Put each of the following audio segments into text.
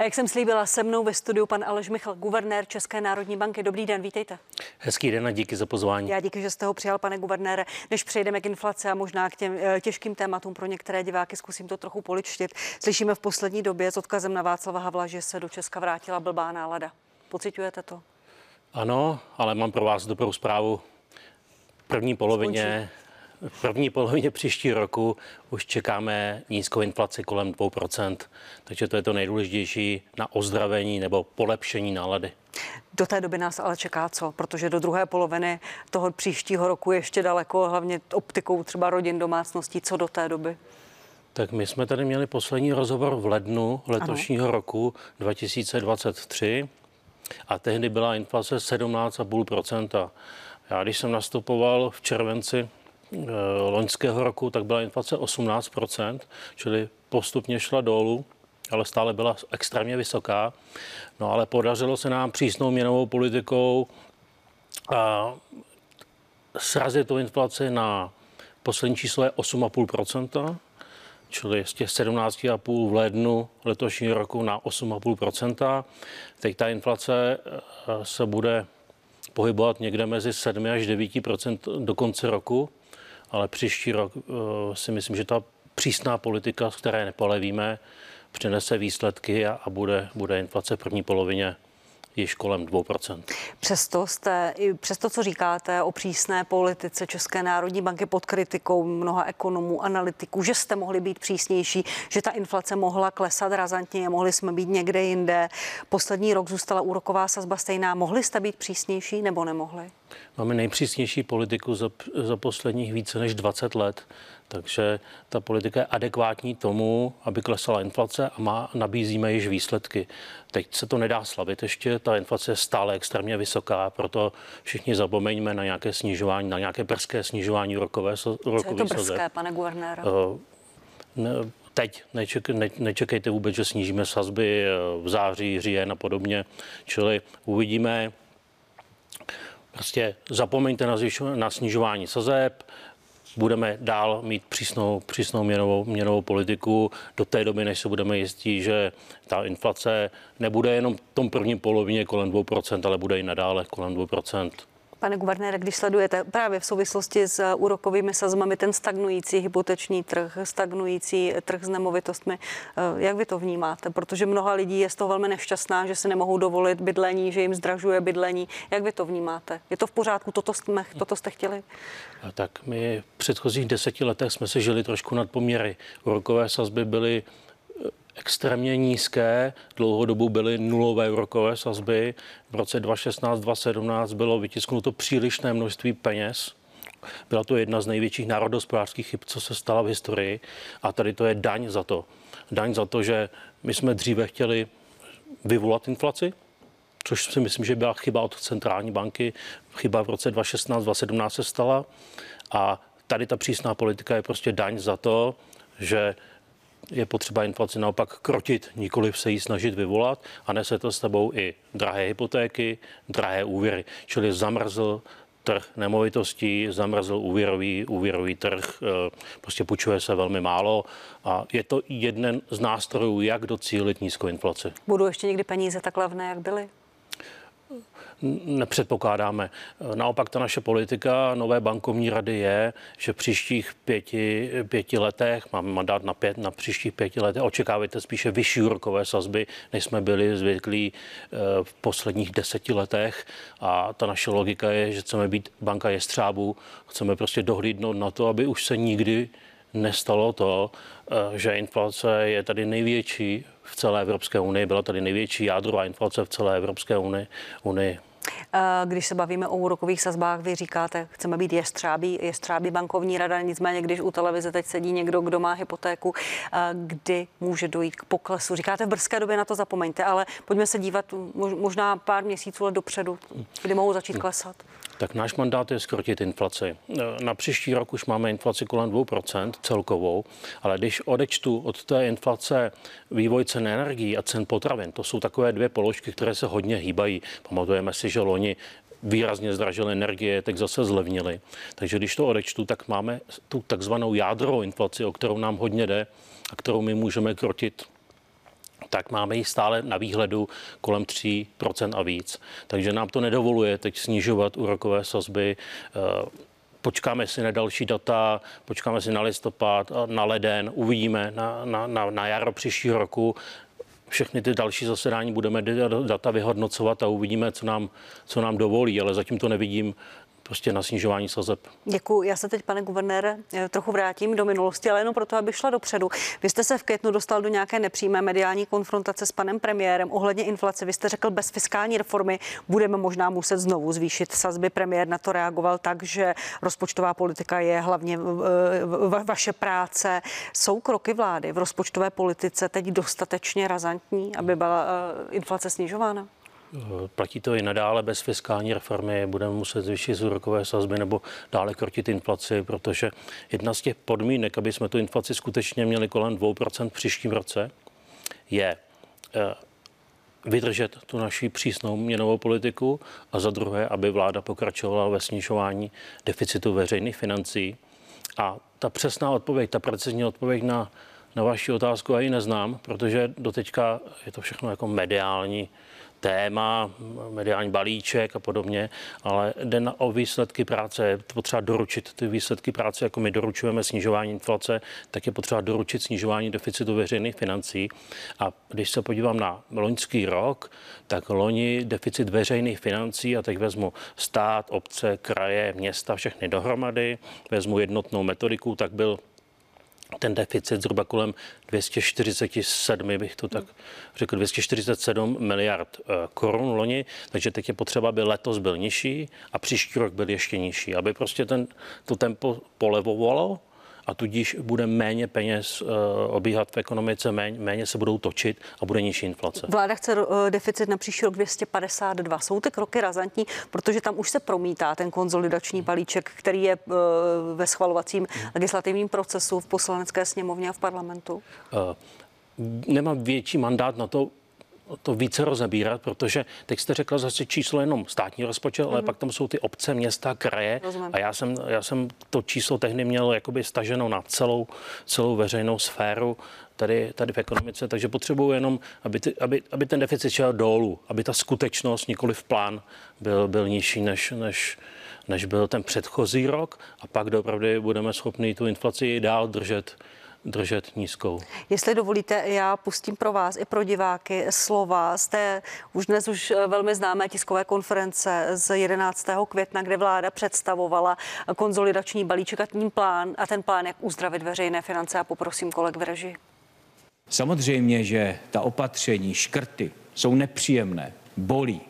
A jak jsem slíbila, se mnou ve studiu pan Aleš Michal, guvernér České národní banky. Dobrý den, vítejte. Hezký den a díky za pozvání. Já díky, že jste ho přijal, pane guvernére. Než přejdeme k inflaci a možná k těm eh, těžkým tématům pro některé diváky, zkusím to trochu poličtit. Slyšíme v poslední době s odkazem na Václava Havla, že se do Česka vrátila blbá nálada. Pocitujete to? Ano, ale mám pro vás dobrou zprávu. V první polovině v první polovině příští roku už čekáme nízkou inflaci kolem 2%, takže to je to nejdůležitější na ozdravení nebo polepšení nálady. Do té doby nás ale čeká co? Protože do druhé poloviny toho příštího roku ještě daleko, hlavně optikou třeba rodin, domácností. Co do té doby? Tak my jsme tady měli poslední rozhovor v lednu letošního ano. roku 2023 a tehdy byla inflace 17,5%. Já když jsem nastupoval v červenci loňského roku, tak byla inflace 18%, čili postupně šla dolů, ale stále byla extrémně vysoká. No ale podařilo se nám přísnou měnovou politikou a srazit tu inflaci na poslední číslo je 8,5%, čili z těch 17,5 v lednu letošního roku na 8,5%. Teď ta inflace eh, se bude pohybovat někde mezi 7 až 9% do konce roku ale příští rok uh, si myslím, že ta přísná politika, z které nepolevíme, přinese výsledky a, a bude, bude inflace v první polovině již kolem 2%. Přesto jste, přesto co říkáte o přísné politice České národní banky pod kritikou mnoha ekonomů, analytiků, že jste mohli být přísnější, že ta inflace mohla klesat razantně, mohli jsme být někde jinde. Poslední rok zůstala úroková sazba stejná. Mohli jste být přísnější nebo nemohli? Máme nejpřísnější politiku za, za posledních více než 20 let. Takže ta politika je adekvátní tomu, aby klesala inflace a má, nabízíme již výsledky. Teď se to nedá slavit ještě, ta inflace je stále extrémně vysoká, proto všichni zapomeňme na nějaké snižování, na nějaké brzké snižování rokové rokové Co je to brzké, sazeb. pane guvernér? Uh, ne, teď neček, ne, nečekejte vůbec, že snížíme sazby eh, v září, říjen a podobně. Čili uvidíme, prostě zapomeňte na, zvyšu, na snižování sazeb, budeme dál mít přísnou, přísnou měnovou, měnovou politiku do té doby, než se budeme jistí, že ta inflace nebude jenom v tom prvním polovině kolem 2%, ale bude i nadále kolem 2%. Pane guvernére, když sledujete právě v souvislosti s úrokovými sazbami ten stagnující hypoteční trh, stagnující trh s nemovitostmi, eh, jak vy to vnímáte? Protože mnoha lidí je z toho velmi nešťastná, že si nemohou dovolit bydlení, že jim zdražuje bydlení. Jak vy to vnímáte? Je to v pořádku? Toto, jsme, toto jste chtěli? Tak my v předchozích deseti letech jsme se žili trošku nad poměry. Úrokové sazby byly extrémně nízké, dlouhodobu byly nulové úrokové sazby. V roce 2016-2017 bylo vytisknuto přílišné množství peněz. Byla to jedna z největších národospodářských chyb, co se stala v historii. A tady to je daň za to. Daň za to, že my jsme dříve chtěli vyvolat inflaci, což si myslím, že byla chyba od centrální banky. Chyba v roce 2016-2017 se stala. A tady ta přísná politika je prostě daň za to, že je potřeba inflaci naopak krotit, nikoli se jí snažit vyvolat a nese to s sebou i drahé hypotéky, drahé úvěry, čili zamrzl trh nemovitostí, zamrzl úvěrový, úvěrový trh, eh, prostě půjčuje se velmi málo a je to jeden z nástrojů, jak docílit nízkou inflaci. Budou ještě někdy peníze tak levné, jak byly? Nepředpokládáme. Naopak ta naše politika nové bankovní rady je, že v příštích pěti, pěti letech, máme mandát na, pět, na příštích pěti letech, očekávajte spíše vyšší úrokové sazby, než jsme byli zvyklí eh, v posledních deseti letech. A ta naše logika je, že chceme být banka jestřábů, chceme prostě dohlídnout na to, aby už se nikdy nestalo to, eh, že inflace je tady největší v celé Evropské unii, byla tady největší jádrová inflace v celé Evropské unii. unii. Když se bavíme o úrokových sazbách, vy říkáte, chceme být jestřábí, jestřábí bankovní rada, nicméně když u televize teď sedí někdo, kdo má hypotéku, kdy může dojít k poklesu. Říkáte v brzké době na to zapomeňte, ale pojďme se dívat možná pár měsíců let dopředu, kdy mohou začít klesat. Tak náš mandát je skrotit inflaci. Na příští rok už máme inflaci kolem 2% celkovou, ale když odečtu od té inflace vývoj cen energií a cen potravin, to jsou takové dvě položky, které se hodně hýbají. Pamatujeme si, že loni výrazně zdražily energie, tak zase zlevnily. Takže když to odečtu, tak máme tu takzvanou jádrovou inflaci, o kterou nám hodně jde a kterou my můžeme krotit tak máme ji stále na výhledu kolem 3% a víc. Takže nám to nedovoluje teď snižovat úrokové sazby. Eh, počkáme si na další data, počkáme si na listopad, na leden, uvidíme na, na, na, na jaro příštího roku. Všechny ty další zasedání budeme data vyhodnocovat a uvidíme, co nám, co nám dovolí, ale zatím to nevidím prostě na snižování sazeb. Děkuji. Já se teď, pane guvernére, eh, trochu vrátím do minulosti, ale jenom proto, aby šla dopředu. Vy jste se v květnu dostal do nějaké nepřímé mediální konfrontace s panem premiérem ohledně inflace. Vy jste řekl, bez fiskální reformy budeme možná muset znovu zvýšit sazby. Premiér na to reagoval tak, že rozpočtová politika je hlavně vaše práce. Jsou kroky vlády v rozpočtové politice teď dostatečně razantní, aby byla eh, inflace snižována? Platí to i nadále bez fiskální reformy. Budeme muset zvýšit úrokové sazby nebo dále krotit inflaci, protože jedna z těch podmínek, aby jsme tu inflaci skutečně měli kolem 2% v příštím roce, je eh, vydržet tu naši přísnou měnovou politiku a za druhé, aby vláda pokračovala ve snižování deficitu veřejných financí. A ta přesná odpověď, ta precizní odpověď na, na vaši otázku já ji neznám, protože doteďka je to všechno jako mediální téma, mediální balíček a podobně, ale jde na, o výsledky práce. Je potřeba doručit ty výsledky práce, jako my doručujeme snižování inflace, tak je potřeba doručit snižování deficitu veřejných financí. A když se podívám na loňský rok, tak loni deficit veřejných financí, a teď vezmu stát, obce, kraje, města, všechny dohromady, vezmu jednotnou metodiku, tak byl ten deficit zhruba kolem 247, bych to tak řekl, 247 miliard eh, korun loni, takže teď je potřeba, aby letos byl nižší a příští rok byl ještě nižší, aby prostě ten, to tempo polevovalo a tudíž bude méně peněz uh, obíhat v ekonomice, méně, méně se budou točit a bude nižší inflace. Vláda chce uh, deficit na příští rok 252. Jsou ty kroky razantní, protože tam už se promítá ten konzolidační balíček, který je uh, ve schvalovacím legislativním procesu v poslanecké sněmovně a v parlamentu? Uh, nemám větší mandát na to to více rozebírat, protože teď jste řekla zase číslo jenom státní rozpočet, mm-hmm. ale mhm. pak tam jsou ty obce, města, kraje Rozumím. a já jsem, já jsem to číslo tehdy měl jakoby staženo na celou, celou veřejnou sféru tady, tady v ekonomice, takže potřebuju jenom, aby, ty, aby, aby ten deficit šel dolů, aby ta skutečnost, nikoli v plán, byl, byl nižší než, než, než byl ten předchozí rok a pak opravdu budeme schopni tu inflaci dál držet držet nízkou. Jestli dovolíte, já pustím pro vás i pro diváky slova z té už dnes už eh, velmi známé tiskové konference z 11. května, kde vláda představovala konzolidační balíček a ten plán, a ten plán, jak uzdravit veřejné finance a poprosím koleg v režii. Samozřejmě, že ta opatření, škrty jsou nepříjemné, bolí.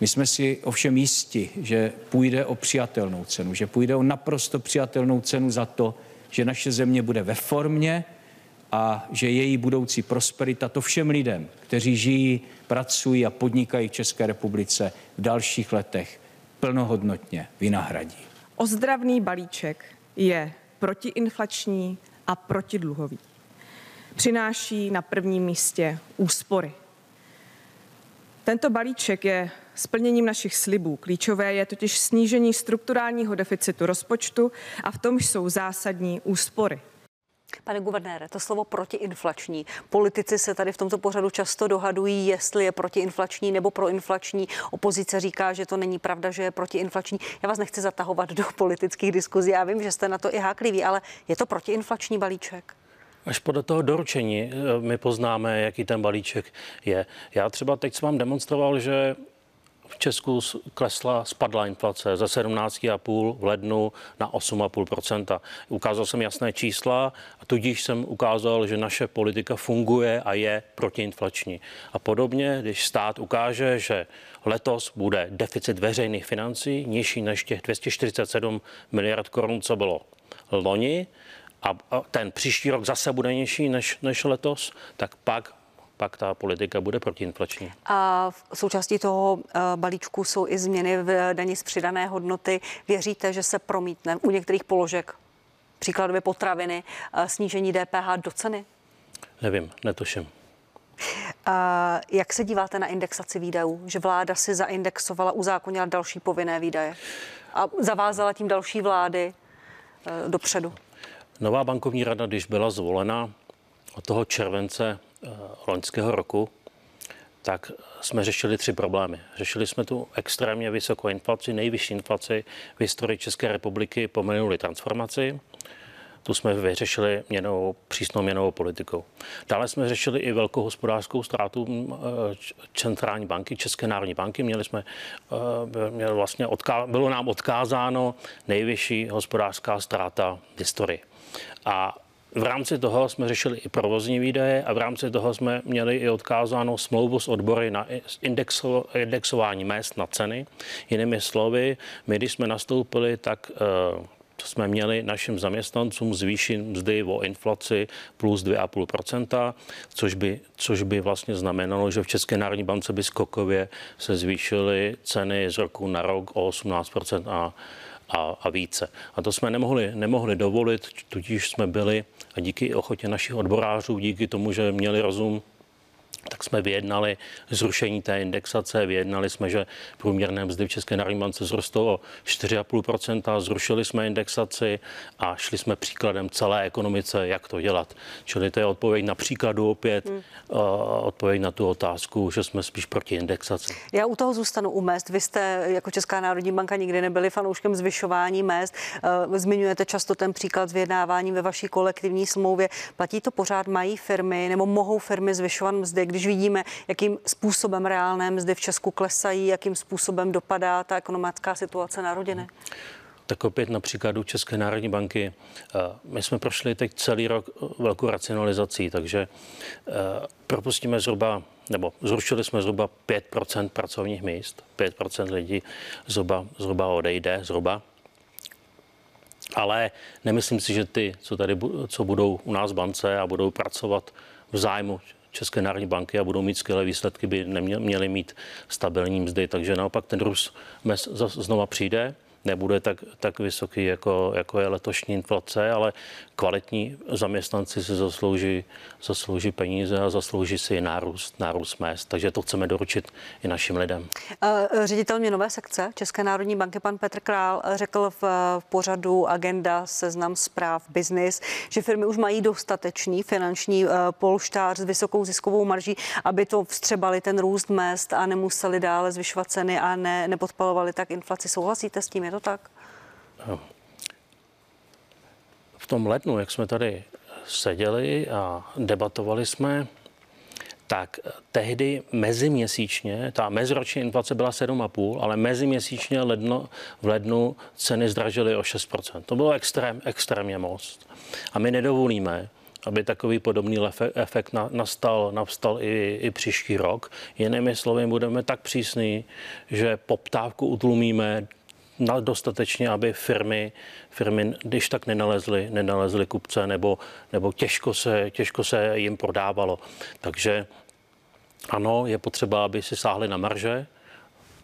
My jsme si ovšem jisti, že půjde o přijatelnou cenu, že půjde o naprosto přijatelnou cenu za to, že naše země bude ve formě a že její budoucí prosperita to všem lidem, kteří žijí, pracují a podnikají v České republice v dalších letech plnohodnotně vynahradí. Ozdravný balíček je protiinflační a protidluhový. Přináší na prvním místě úspory. Tento balíček je splněním našich slibů. Klíčové je totiž snížení strukturálního deficitu rozpočtu a v tom jsou zásadní úspory. Pane guvernére, to slovo protiinflační. Politici se tady v tomto pořadu často dohadují, jestli je protiinflační nebo proinflační. Opozice říká, že to není pravda, že je protiinflační. Já vás nechci zatahovat do politických diskuzí. Já vím, že jste na to i hákliví, ale je to protiinflační balíček? Až podle toho doručení eh, my poznáme, jaký ten balíček je. Já třeba teď jsem vám demonstroval, že v Česku klesla, spadla inflace ze 17,5 v lednu na 8,5% Ukázal jsem jasné čísla a tudíž jsem ukázal, že naše politika funguje a je protiinflační. A podobně, když stát ukáže, že letos bude deficit veřejných financí nižší než těch 247 miliard korun, co bylo loni, a ten příští rok zase bude nižší než, než letos, tak pak pak ta politika bude protiinflační. A v součástí toho eh, balíčku jsou i změny v daní z přidané hodnoty. Věříte, že se promítne u některých položek, příkladově potraviny, eh, snížení DPH do ceny? Nevím, netuším. A jak se díváte na indexaci výdajů? Že vláda si zaindexovala, uzákonila další povinné výdaje a zavázala tím další vlády eh, dopředu? Nová bankovní rada, když byla zvolena od toho července loňského roku, tak jsme řešili tři problémy. Řešili jsme tu extrémně vysokou inflaci, nejvyšší inflaci v historii České republiky po minulé transformaci. Tu jsme vyřešili měnovou, přísnou měnovou politikou. Dále jsme řešili i velkou hospodářskou ztrátu centrální banky, České národní banky. Měli jsme, měli vlastně odká, bylo nám odkázáno nejvyšší hospodářská ztráta v historii. A v rámci toho jsme řešili i provozní výdaje a v rámci toho jsme měli i odkázáno smlouvu s odbory na indexo, indexování mest na ceny. Jinými slovy, my když jsme nastoupili, tak uh, jsme měli našim zaměstnancům zvýšit mzdy o inflaci plus 2,5%, což by, což by vlastně znamenalo, že v České národní bance by skokově se zvýšily ceny z roku na rok o 18% a a, a více. A to jsme nemohli, nemohli dovolit, tudíž jsme byli a díky ochotě našich odborářů, díky tomu, že měli rozum, tak jsme vyjednali zrušení té indexace, vyjednali jsme, že průměrné mzdy v České národní bance zrostou o 4,5%, zrušili jsme indexaci a šli jsme příkladem celé ekonomice, jak to dělat. Čili to je odpověď na příkladu opět, hmm. uh, odpověď na tu otázku, že jsme spíš proti indexaci. Já u toho zůstanu u mest. Vy jste jako Česká národní banka nikdy nebyli fanouškem zvyšování mest. Uh, zmiňujete často ten příklad s vyjednáváním ve vaší kolektivní smlouvě. Platí to pořád, mají firmy nebo mohou firmy zvyšovat mzdy, když vidíme, jakým způsobem reálné mzdy v Česku klesají, jakým způsobem dopadá ta ekonomická situace na rodiny? Tak opět na příkladu České národní banky. Eh, my jsme prošli teď celý rok velkou racionalizací, takže eh, propustíme zhruba, nebo zrušili jsme zhruba 5% pracovních míst, 5% lidí zhruba, zhruba odejde, zhruba. Ale nemyslím si, že ty, co tady co budou u nás v bance a budou pracovat v zájmu České národní banky a budou mít skvělé výsledky, by neměly mít stabilní mzdy. Takže naopak ten růst znova přijde nebude tak, tak vysoký, jako, jako je letošní inflace, ale kvalitní zaměstnanci si zaslouží, zaslouží peníze a zaslouží si nárůst, nárůst mest. Takže to chceme doručit i našim lidem. Ředitel měnové sekce České národní banky, pan Petr Král, řekl v, v pořadu Agenda Seznam zpráv Business, že firmy už mají dostatečný finanční polštář s vysokou ziskovou marží, aby to vstřebali ten růst mest a nemuseli dále zvyšovat ceny a ne, nepodpalovali tak inflaci. Souhlasíte s tím? Je to tak? V tom lednu, jak jsme tady seděli a debatovali jsme, tak tehdy meziměsíčně, ta meziroční inflace byla 7,5, ale meziměsíčně ledno, v lednu ceny zdražily o 6%. To bylo extrém, extrémně moc. A my nedovolíme, aby takový podobný efekt nastal, nastal i, i příští rok. Jinými slovy, budeme tak přísní, že poptávku utlumíme dostatečně, aby firmy, firmy když tak nenalezly, nenalezly kupce nebo, nebo těžko, se, těžko se jim prodávalo. Takže ano, je potřeba, aby si sáhli na marže,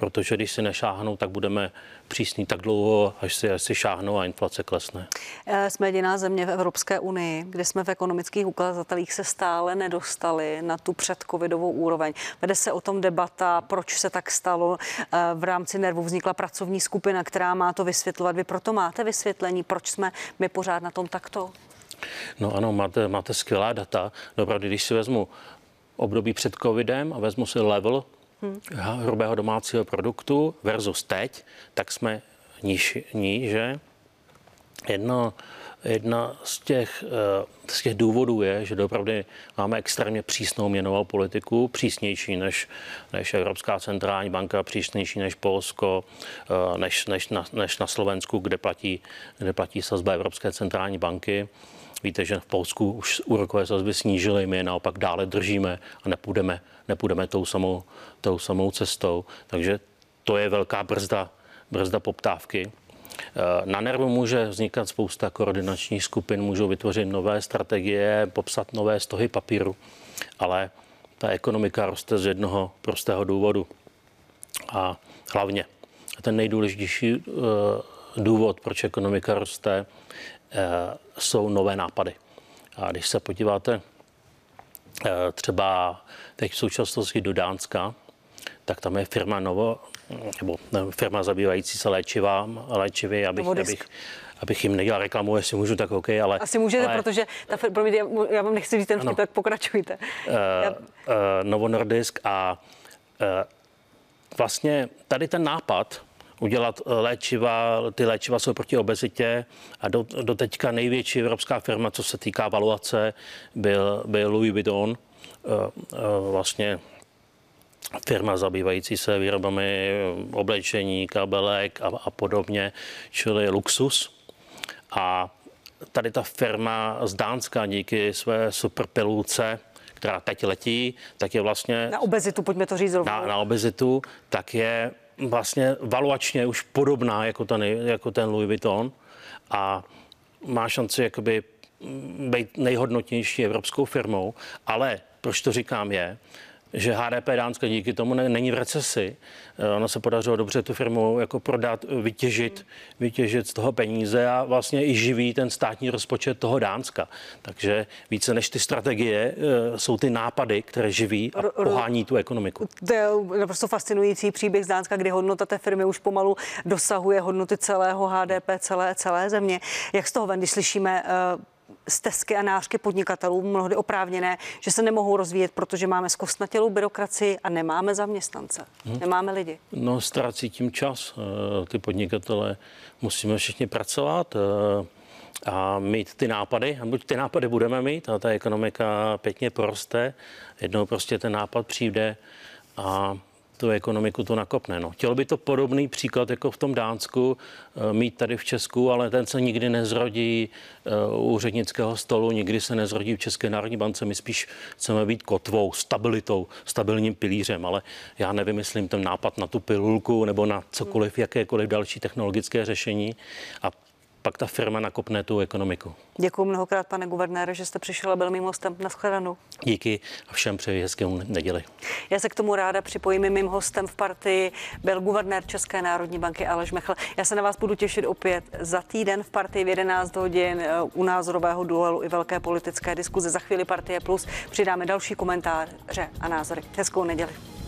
protože když si nešáhnou, tak budeme přísní tak dlouho, až si, až si šáhnou a inflace klesne. Eh, jsme jediná země v Evropské unii, kde jsme v ekonomických ukazatelích se stále nedostali na tu předcovidovou úroveň. Vede se o tom debata, proč se tak stalo. Eh, v rámci nervu vznikla pracovní skupina, která má to vysvětlovat. Vy proto máte vysvětlení, proč jsme my pořád na tom takto? No ano, máte, máte skvělá data. Opravdu, když si vezmu období před covidem a vezmu si level hmm. hrubého domácího produktu versus teď, tak jsme níž, níže. Jedno, jedna z těch, eh, z těch důvodů je, že opravdu máme extrémně přísnou měnovou politiku, přísnější než, než Evropská centrální banka, přísnější než Polsko, eh, než, než, na, než na Slovensku, kde platí, kde platí sazba Evropské centrální banky. Víte, že v Polsku už úrokové sazby snížily, my je naopak dále držíme a nepůjdeme, nepůjdeme tou, samou, tou samou cestou. Takže to je velká brzda, brzda poptávky. Na nervu může vznikat spousta koordinačních skupin, můžou vytvořit nové strategie, popsat nové stohy papíru, ale ta ekonomika roste z jednoho prostého důvodu. A hlavně ten nejdůležitější eh, důvod, proč ekonomika roste, Eh, jsou nové nápady. A když se podíváte eh, třeba teď v současnosti do Dánska, tak tam je firma Novo, nebo firma zabývající se léčiva, léčivy, abych, abych, abych jim nedělal reklamu, jestli můžu, tak OK, ale... Asi můžete, ale, protože ta, promiň, já vám nechci říct ten vtip, tak pokračujte. Uh, já... uh, Novo Nordisk a uh, vlastně tady ten nápad, udělat léčiva, ty léčiva jsou proti obezitě a do, do teďka největší evropská firma, co se týká valuace, byl, byl Louis Vuitton, vlastně firma zabývající se výrobami oblečení, kabelek a, a podobně, čili luxus. A tady ta firma z Dánska díky své superpilulce, která teď letí, tak je vlastně... Na obezitu, pojďme to říct Na, na obezitu, tak je vlastně valuačně už podobná jako ten, jako ten Louis Vuitton. A má šanci jakoby být nejhodnotnější evropskou firmou, ale proč to říkám je, že HDP Dánska díky tomu ne, není v recesi. Eh, ono se podařilo dobře tu firmu jako prodat, vytěžit, vytěžit z toho peníze a vlastně i živí ten státní rozpočet toho Dánska. Takže více než ty strategie eh, jsou ty nápady, které živí a pohání tu ekonomiku. To je naprosto fascinující příběh z Dánska, kdy hodnota té firmy už pomalu dosahuje hodnoty celého HDP celé, celé země. Jak z toho ven, když slyšíme stezky a nářky podnikatelů, mnohdy oprávněné, že se nemohou rozvíjet, protože máme zkostnatělou byrokracii a nemáme zaměstnance, hmm. nemáme lidi. No, ztrácí tím čas. Eh, ty podnikatele musíme všichni pracovat eh, a mít ty nápady. A buď ty nápady budeme mít a ta ekonomika pěkně poroste, jednou prostě ten nápad přijde a tu ekonomiku to nakopne. No. Chtěl by to podobný příklad jako v tom Dánsku eh, mít tady v Česku, ale ten se nikdy nezrodí eh, u úřednického stolu, nikdy se nezrodí v České národní bance. My spíš chceme být kotvou, stabilitou, stabilním pilířem, ale já nevymyslím ten nápad na tu pilulku nebo na cokoliv, jakékoliv další technologické řešení. A pak ta firma nakopne tu ekonomiku. Děkuji mnohokrát, pane guvernére, že jste přišel a byl mým hostem. Naschledanou. Díky a všem přeji hezkou neděli. Já se k tomu ráda připojím. Mým hostem v partii byl guvernér České národní banky Aleš Mechl. Já se na vás budu těšit opět za týden v partii v 11 hodin eh, u názorového duelu i velké politické diskuze. Za chvíli partie plus přidáme další komentáře a názory. Hezkou neděli.